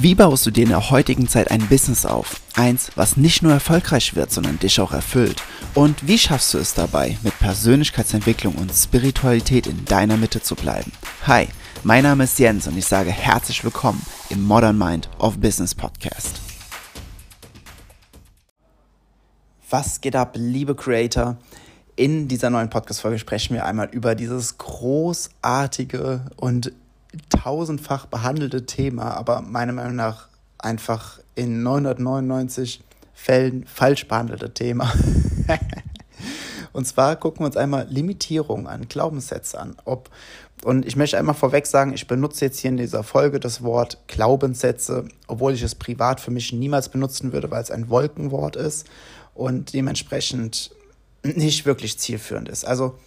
Wie baust du dir in der heutigen Zeit ein Business auf? Eins, was nicht nur erfolgreich wird, sondern dich auch erfüllt. Und wie schaffst du es dabei, mit Persönlichkeitsentwicklung und Spiritualität in deiner Mitte zu bleiben? Hi, mein Name ist Jens und ich sage herzlich willkommen im Modern Mind of Business Podcast. Was geht ab, liebe Creator? In dieser neuen Podcast-Folge sprechen wir einmal über dieses großartige und tausendfach behandelte Thema, aber meiner Meinung nach einfach in 999 Fällen falsch behandelte Thema. und zwar gucken wir uns einmal Limitierung an, Glaubenssätze an. Ob, und ich möchte einmal vorweg sagen, ich benutze jetzt hier in dieser Folge das Wort Glaubenssätze, obwohl ich es privat für mich niemals benutzen würde, weil es ein Wolkenwort ist und dementsprechend nicht wirklich zielführend ist. Also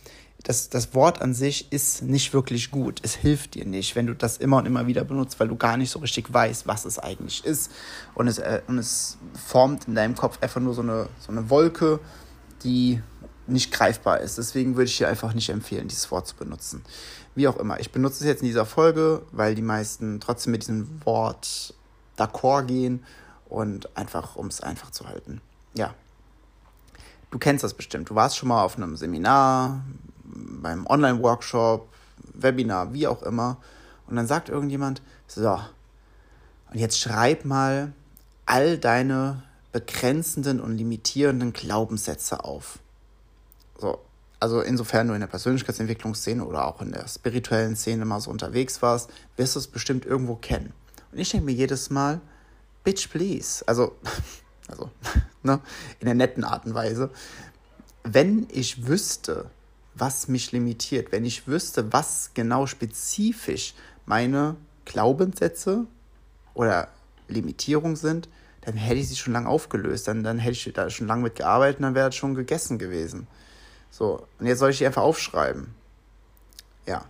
das, das Wort an sich ist nicht wirklich gut. Es hilft dir nicht, wenn du das immer und immer wieder benutzt, weil du gar nicht so richtig weißt, was es eigentlich ist. Und es, äh, und es formt in deinem Kopf einfach nur so eine, so eine Wolke, die nicht greifbar ist. Deswegen würde ich dir einfach nicht empfehlen, dieses Wort zu benutzen. Wie auch immer. Ich benutze es jetzt in dieser Folge, weil die meisten trotzdem mit diesem Wort d'accord gehen und einfach, um es einfach zu halten. Ja. Du kennst das bestimmt. Du warst schon mal auf einem Seminar, beim Online-Workshop, Webinar, wie auch immer. Und dann sagt irgendjemand, so, und jetzt schreib mal all deine begrenzenden und limitierenden Glaubenssätze auf. So, also insofern du in der Persönlichkeitsentwicklungsszene oder auch in der spirituellen Szene mal so unterwegs warst, wirst du es bestimmt irgendwo kennen. Und ich denke mir jedes Mal, bitch please, also, also, ne, in der netten Art und Weise, wenn ich wüsste, was mich limitiert, wenn ich wüsste, was genau spezifisch meine Glaubenssätze oder Limitierungen sind, dann hätte ich sie schon lange aufgelöst. Dann, dann hätte ich da schon lange mit gearbeitet und dann wäre es schon gegessen gewesen. So, und jetzt soll ich die einfach aufschreiben. Ja.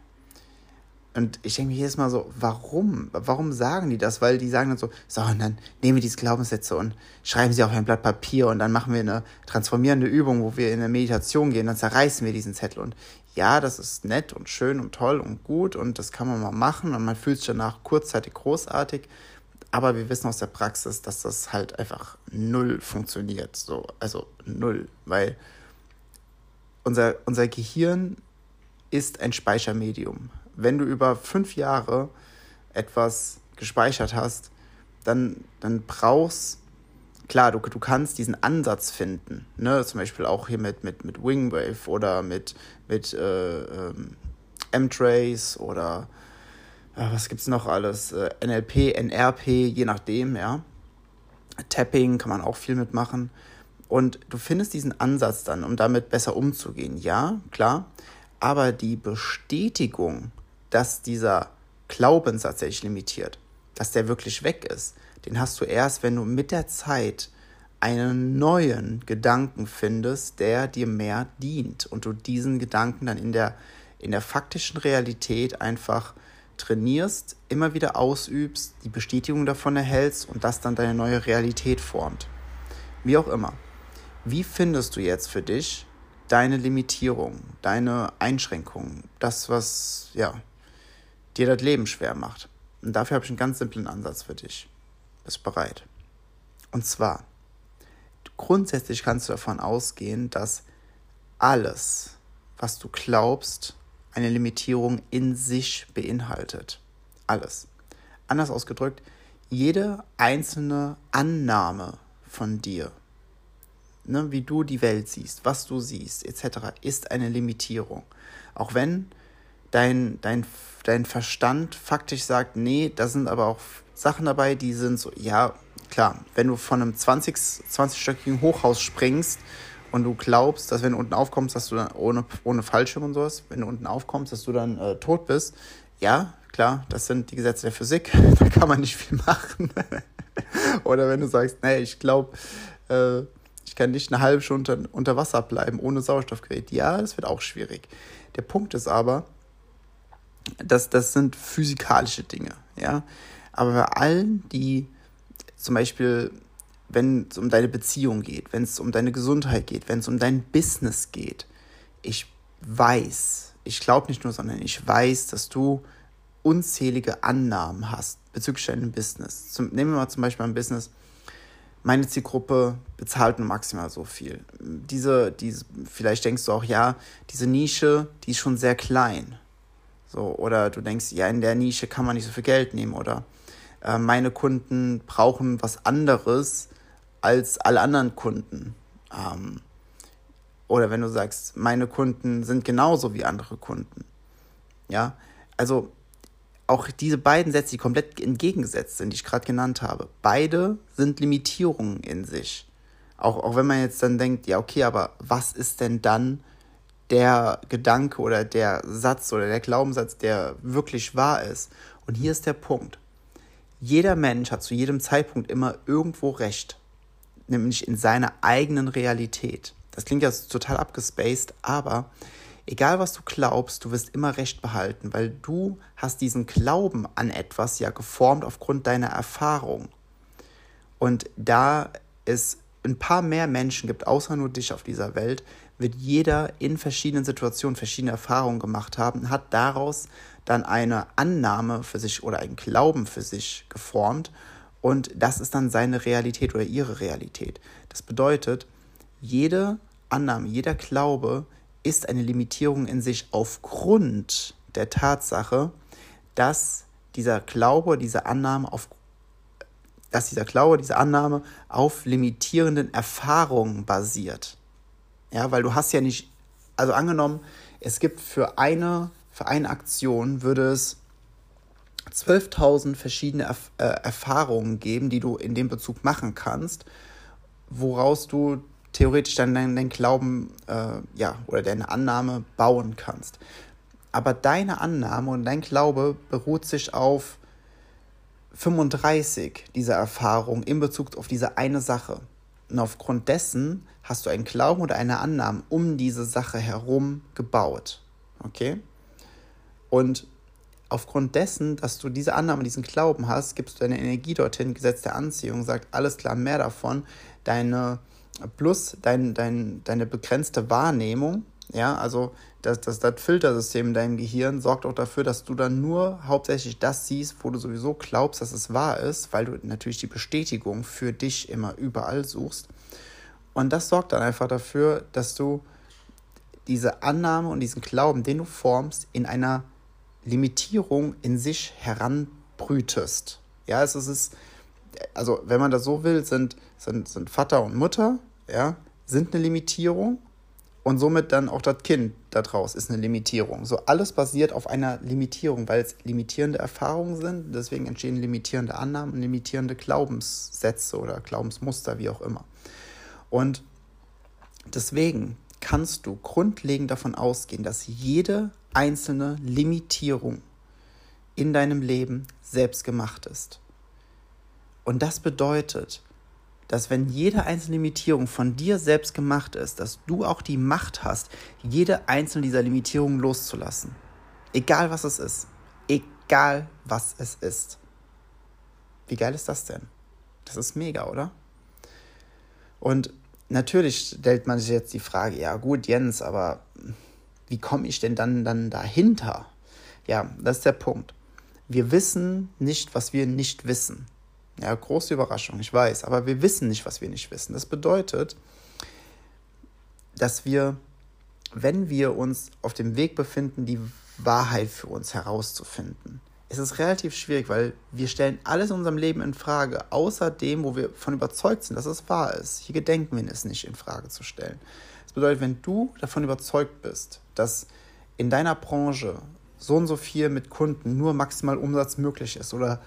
Und ich denke mir jedes Mal so, warum? Warum sagen die das? Weil die sagen dann so, so, und dann nehmen wir diese Glaubenssätze und schreiben sie auf ein Blatt Papier und dann machen wir eine transformierende Übung, wo wir in eine Meditation gehen, dann zerreißen wir diesen Zettel. Und ja, das ist nett und schön und toll und gut und das kann man mal machen und man fühlt sich danach kurzzeitig großartig. Aber wir wissen aus der Praxis, dass das halt einfach null funktioniert. So, also null, weil unser, unser Gehirn ist ein Speichermedium wenn du über fünf Jahre etwas gespeichert hast, dann, dann brauchst, klar, du, du kannst diesen Ansatz finden, ne? zum Beispiel auch hier mit, mit, mit Wingwave oder mit, mit äh, ähm, M-Trace oder äh, was gibt's noch alles, äh, NLP, NRP, je nachdem, ja. Tapping kann man auch viel mitmachen. Und du findest diesen Ansatz dann, um damit besser umzugehen. Ja, klar. Aber die Bestätigung dass dieser Glaubenssatz, der dich limitiert, dass der wirklich weg ist, den hast du erst, wenn du mit der Zeit einen neuen Gedanken findest, der dir mehr dient und du diesen Gedanken dann in der, in der faktischen Realität einfach trainierst, immer wieder ausübst, die Bestätigung davon erhältst und das dann deine neue Realität formt. Wie auch immer. Wie findest du jetzt für dich deine Limitierung, deine Einschränkungen, das, was, ja, dir das Leben schwer macht. Und dafür habe ich einen ganz simplen Ansatz für dich. Bist bereit? Und zwar, grundsätzlich kannst du davon ausgehen, dass alles, was du glaubst, eine Limitierung in sich beinhaltet. Alles. Anders ausgedrückt, jede einzelne Annahme von dir, ne, wie du die Welt siehst, was du siehst, etc., ist eine Limitierung. Auch wenn dein, dein, dein Verstand faktisch sagt, nee, da sind aber auch Sachen dabei, die sind so, ja, klar, wenn du von einem 20, 20-stöckigen Hochhaus springst und du glaubst, dass wenn du unten aufkommst, dass du dann ohne, ohne Fallschirm und sowas, wenn du unten aufkommst, dass du dann äh, tot bist, ja, klar, das sind die Gesetze der Physik, da kann man nicht viel machen. Oder wenn du sagst, nee, ich glaube, äh, ich kann nicht eine halbe Stunde unter, unter Wasser bleiben ohne Sauerstoffgerät. Ja, das wird auch schwierig. Der Punkt ist aber, das, das sind physikalische Dinge, ja. Aber bei allen, die zum Beispiel, wenn es um deine Beziehung geht, wenn es um deine Gesundheit geht, wenn es um dein Business geht, ich weiß, ich glaube nicht nur, sondern ich weiß, dass du unzählige Annahmen hast bezüglich deinem Business. Zum, nehmen wir mal zum Beispiel ein Business. Meine Zielgruppe bezahlt nur maximal so viel. Diese, diese, vielleicht denkst du auch, ja, diese Nische, die ist schon sehr klein. So, oder du denkst, ja, in der Nische kann man nicht so viel Geld nehmen. Oder äh, meine Kunden brauchen was anderes als alle anderen Kunden. Ähm, oder wenn du sagst, meine Kunden sind genauso wie andere Kunden. Ja, also auch diese beiden Sätze, die komplett entgegengesetzt sind, die ich gerade genannt habe, beide sind Limitierungen in sich. Auch, auch wenn man jetzt dann denkt, ja, okay, aber was ist denn dann der Gedanke oder der Satz oder der Glaubenssatz, der wirklich wahr ist? Und hier ist der Punkt. Jeder Mensch hat zu jedem Zeitpunkt immer irgendwo recht, nämlich in seiner eigenen Realität. Das klingt ja total abgespaced, aber egal was du glaubst, du wirst immer recht behalten, weil du hast diesen Glauben an etwas ja geformt aufgrund deiner Erfahrung. Und da es ein paar mehr Menschen gibt, außer nur dich auf dieser Welt, wird jeder in verschiedenen Situationen verschiedene Erfahrungen gemacht haben, hat daraus dann eine Annahme für sich oder einen Glauben für sich geformt und das ist dann seine Realität oder ihre Realität. Das bedeutet, jede Annahme, jeder Glaube ist eine Limitierung in sich aufgrund der Tatsache, dass dieser Glaube, diese Annahme auf dass dieser Glaube, diese Annahme auf limitierenden Erfahrungen basiert. Ja, weil du hast ja nicht, also angenommen, es gibt für eine, für eine Aktion würde es 12.000 verschiedene Erf äh, Erfahrungen geben, die du in dem Bezug machen kannst, woraus du theoretisch dann deinen dein Glauben äh, ja, oder deine Annahme bauen kannst. Aber deine Annahme und dein Glaube beruht sich auf 35 dieser Erfahrung in Bezug auf diese eine Sache. Und aufgrund dessen hast du einen Glauben oder eine Annahme um diese Sache herum gebaut. Okay? Und aufgrund dessen, dass du diese Annahme, diesen Glauben hast, gibst du deine Energie dorthin, Gesetz der Anziehung, sagt alles klar, mehr davon. Deine plus dein, dein, deine begrenzte Wahrnehmung, ja, also das, das, das Filtersystem in deinem Gehirn sorgt auch dafür, dass du dann nur hauptsächlich das siehst, wo du sowieso glaubst, dass es wahr ist, weil du natürlich die Bestätigung für dich immer überall suchst. Und das sorgt dann einfach dafür, dass du diese Annahme und diesen Glauben, den du formst, in einer Limitierung in sich heranbrütest. Ja, es ist, also wenn man das so will, sind, sind, sind Vater und Mutter, ja, sind eine Limitierung und somit dann auch das Kind daraus ist eine Limitierung. So alles basiert auf einer Limitierung, weil es limitierende Erfahrungen sind. Deswegen entstehen limitierende Annahmen, limitierende Glaubenssätze oder Glaubensmuster, wie auch immer. Und deswegen kannst du grundlegend davon ausgehen, dass jede einzelne Limitierung in deinem Leben selbst gemacht ist. Und das bedeutet, dass wenn jede einzelne Limitierung von dir selbst gemacht ist, dass du auch die Macht hast, jede einzelne dieser Limitierungen loszulassen. Egal was es ist. Egal was es ist. Wie geil ist das denn? Das ist mega, oder? Und natürlich stellt man sich jetzt die Frage, ja gut, Jens, aber wie komme ich denn dann, dann dahinter? Ja, das ist der Punkt. Wir wissen nicht, was wir nicht wissen. Ja, große Überraschung, ich weiß, aber wir wissen nicht, was wir nicht wissen. Das bedeutet, dass wir, wenn wir uns auf dem Weg befinden, die Wahrheit für uns herauszufinden, ist es relativ schwierig, weil wir stellen alles in unserem Leben in Frage, außer dem, wo wir von überzeugt sind, dass es wahr ist. Hier gedenken wir es nicht in Frage zu stellen. Das bedeutet, wenn du davon überzeugt bist, dass in deiner Branche so und so viel mit Kunden nur maximal Umsatz möglich ist oder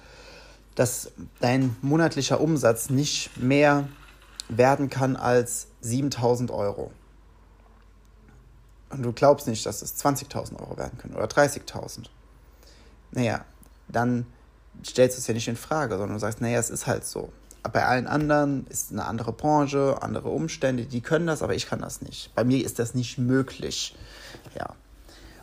dass dein monatlicher Umsatz nicht mehr werden kann als 7000 Euro. Und du glaubst nicht, dass es 20.000 Euro werden können oder 30.000. Naja, dann stellst du es ja nicht in Frage, sondern du sagst, naja, es ist halt so. Bei allen anderen ist eine andere Branche, andere Umstände, die können das, aber ich kann das nicht. Bei mir ist das nicht möglich. Ja.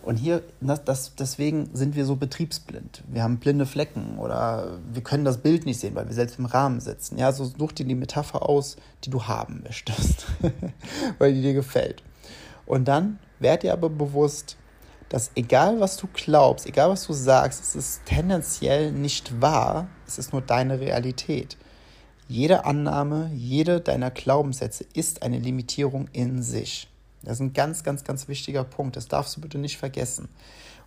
Und hier, das, das, deswegen sind wir so betriebsblind. Wir haben blinde Flecken oder wir können das Bild nicht sehen, weil wir selbst im Rahmen sitzen. Ja, so such dir die Metapher aus, die du haben möchtest, weil die dir gefällt. Und dann werd dir aber bewusst, dass egal was du glaubst, egal was du sagst, es ist tendenziell nicht wahr, es ist nur deine Realität. Jede Annahme, jede deiner Glaubenssätze ist eine Limitierung in sich. Das ist ein ganz, ganz, ganz wichtiger Punkt. Das darfst du bitte nicht vergessen.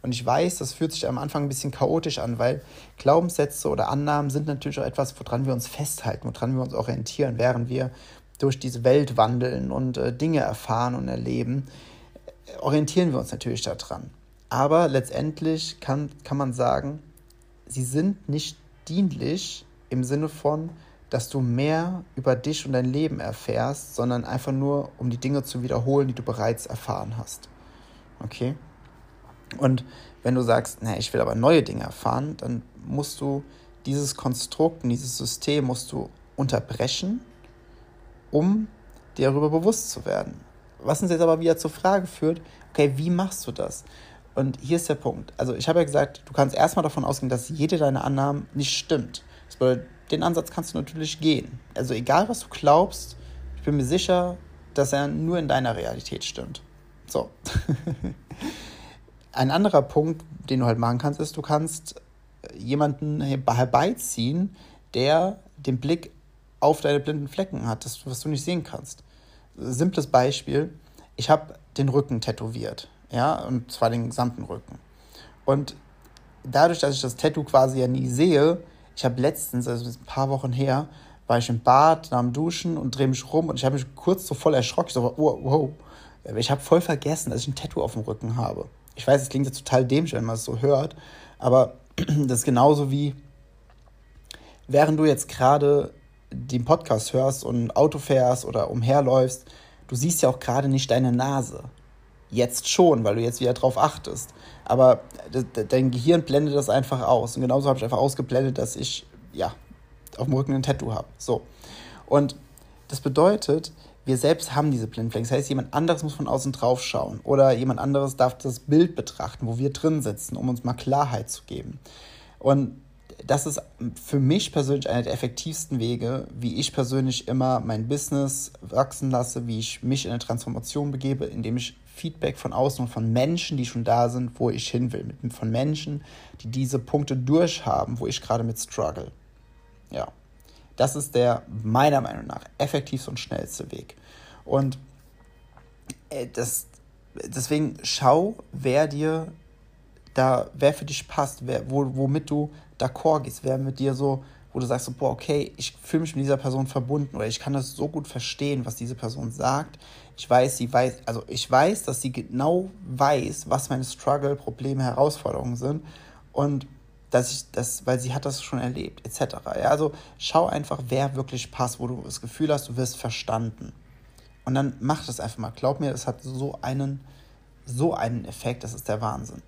Und ich weiß, das fühlt sich am Anfang ein bisschen chaotisch an, weil Glaubenssätze oder Annahmen sind natürlich auch etwas, woran wir uns festhalten, woran wir uns orientieren, während wir durch diese Welt wandeln und äh, Dinge erfahren und erleben, orientieren wir uns natürlich daran. Aber letztendlich kann, kann man sagen, sie sind nicht dienlich im Sinne von, dass du mehr über dich und dein Leben erfährst, sondern einfach nur, um die Dinge zu wiederholen, die du bereits erfahren hast. Okay? Und wenn du sagst, na, ich will aber neue Dinge erfahren, dann musst du dieses Konstrukt, dieses System musst du unterbrechen, um dir darüber bewusst zu werden. Was uns jetzt aber wieder zur Frage führt, okay, wie machst du das? Und hier ist der Punkt. Also ich habe ja gesagt, du kannst erstmal davon ausgehen, dass jede deiner Annahmen nicht stimmt. Das bedeutet, den Ansatz kannst du natürlich gehen. Also egal, was du glaubst, ich bin mir sicher, dass er nur in deiner Realität stimmt. So. Ein anderer Punkt, den du halt machen kannst, ist, du kannst jemanden herbeiziehen, der den Blick auf deine blinden Flecken hat, das, was du nicht sehen kannst. Simples Beispiel, ich habe den Rücken tätowiert, ja, und zwar den gesamten Rücken. Und dadurch, dass ich das Tattoo quasi ja nie sehe, ich habe letztens, also ein paar Wochen her, war ich im Bad, nach dem Duschen und drehe mich rum und ich habe mich kurz so voll erschrocken. Ich so, wow, wow. Ich habe voll vergessen, dass ich ein Tattoo auf dem Rücken habe. Ich weiß, es klingt jetzt total dämlich, wenn man es so hört, aber das ist genauso wie, während du jetzt gerade den Podcast hörst und Auto fährst oder umherläufst, du siehst ja auch gerade nicht deine Nase. Jetzt schon, weil du jetzt wieder drauf achtest. Aber dein Gehirn blendet das einfach aus. Und genauso habe ich einfach ausgeblendet, dass ich, ja, auf dem Rücken ein Tattoo habe. So. Und das bedeutet, wir selbst haben diese Blindflecken. Das heißt, jemand anderes muss von außen drauf schauen. Oder jemand anderes darf das Bild betrachten, wo wir drin sitzen, um uns mal Klarheit zu geben. Und das ist für mich persönlich einer der effektivsten Wege, wie ich persönlich immer mein Business wachsen lasse, wie ich mich in eine Transformation begebe, indem ich Feedback von außen und von Menschen, die schon da sind, wo ich hin will. Von Menschen, die diese Punkte durchhaben, wo ich gerade mit struggle. Ja, das ist der meiner Meinung nach effektivste und schnellste Weg. Und äh, das, deswegen schau, wer dir da, wer für dich passt, wer, wo, womit du d'accord gehst, wer mit dir so, wo du sagst, so, boah, okay, ich fühle mich mit dieser Person verbunden oder ich kann das so gut verstehen, was diese Person sagt. Ich weiß, sie weiß, also ich weiß, dass sie genau weiß, was meine Struggle, Probleme, Herausforderungen sind und dass ich das, weil sie hat das schon erlebt, etc. Ja, also schau einfach, wer wirklich passt, wo du das Gefühl hast, du wirst verstanden. Und dann mach das einfach mal. Glaub mir, es hat so einen, so einen Effekt, das ist der Wahnsinn.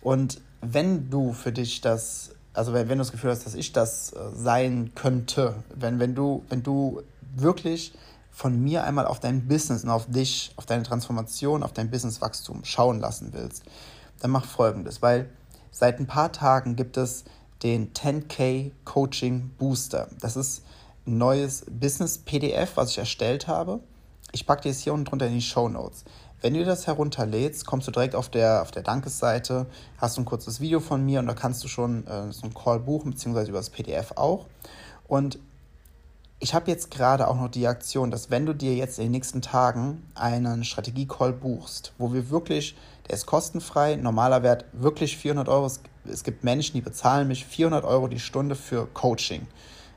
Und wenn du für dich das also wenn, wenn du das Gefühl hast, dass ich das äh, sein könnte, wenn, wenn, du, wenn du wirklich von mir einmal auf dein Business und auf dich, auf deine Transformation, auf dein Businesswachstum schauen lassen willst, dann mach folgendes, weil seit ein paar Tagen gibt es den 10K Coaching Booster. Das ist ein neues Business-PDF, was ich erstellt habe. Ich packe dir es hier unten drunter in die Show Notes. Wenn du das herunterlädst, kommst du direkt auf der, auf der Dankesseite, hast du ein kurzes Video von mir und da kannst du schon äh, so einen Call buchen, beziehungsweise über das PDF auch. Und ich habe jetzt gerade auch noch die Aktion, dass wenn du dir jetzt in den nächsten Tagen einen Strategie-Call buchst, wo wir wirklich, der ist kostenfrei, normaler Wert wirklich 400 Euro. Es gibt Menschen, die bezahlen mich 400 Euro die Stunde für Coaching.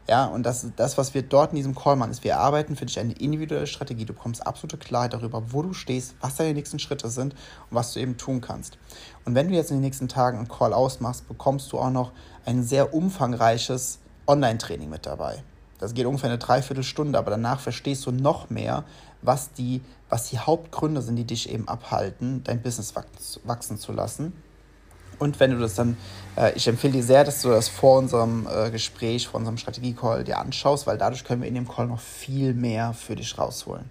Ja, und das, das, was wir dort in diesem Call machen, ist, wir erarbeiten für dich eine individuelle Strategie. Du bekommst absolute Klarheit darüber, wo du stehst, was deine nächsten Schritte sind und was du eben tun kannst. Und wenn du jetzt in den nächsten Tagen einen Call ausmachst, bekommst du auch noch ein sehr umfangreiches Online-Training mit dabei. Das geht ungefähr eine Dreiviertelstunde, aber danach verstehst du noch mehr, was die, was die Hauptgründe sind, die dich eben abhalten, dein Business wachsen zu lassen. Und wenn du das dann, äh, ich empfehle dir sehr, dass du das vor unserem äh, Gespräch, vor unserem Strategie-Call dir anschaust, weil dadurch können wir in dem Call noch viel mehr für dich rausholen.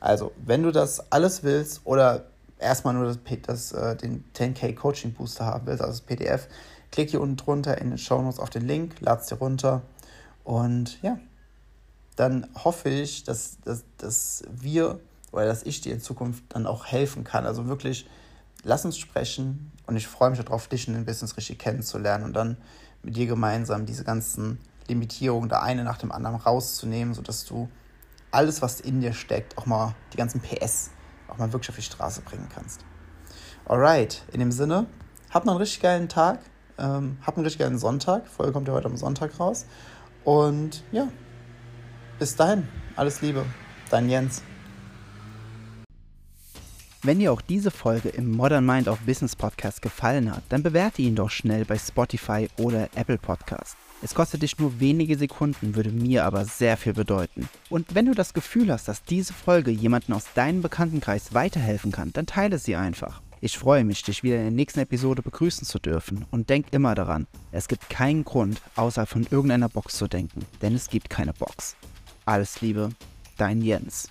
Also, wenn du das alles willst oder erstmal nur das, das, äh, den 10K Coaching Booster haben willst, also das PDF, klick hier unten drunter in den Show Notes auf den Link, lad es dir runter und ja, dann hoffe ich, dass, dass, dass wir oder dass ich dir in Zukunft dann auch helfen kann. Also wirklich lass uns sprechen und ich freue mich darauf, dich in den Business richtig kennenzulernen und dann mit dir gemeinsam diese ganzen Limitierungen, der eine nach dem anderen rauszunehmen, sodass du alles, was in dir steckt, auch mal die ganzen PS, auch mal wirklich auf die Straße bringen kannst. Alright, in dem Sinne, hab noch einen richtig geilen Tag, ähm, hab einen richtig geilen Sonntag. Folge kommt ja heute am Sonntag raus. Und ja, bis dahin, alles Liebe, dein Jens. Wenn dir auch diese Folge im Modern Mind of Business Podcast gefallen hat, dann bewerte ihn doch schnell bei Spotify oder Apple Podcast. Es kostet dich nur wenige Sekunden, würde mir aber sehr viel bedeuten. Und wenn du das Gefühl hast, dass diese Folge jemanden aus deinem Bekanntenkreis weiterhelfen kann, dann teile sie einfach. Ich freue mich, dich wieder in der nächsten Episode begrüßen zu dürfen und denk immer daran, es gibt keinen Grund, außer von irgendeiner Box zu denken, denn es gibt keine Box. Alles Liebe, dein Jens.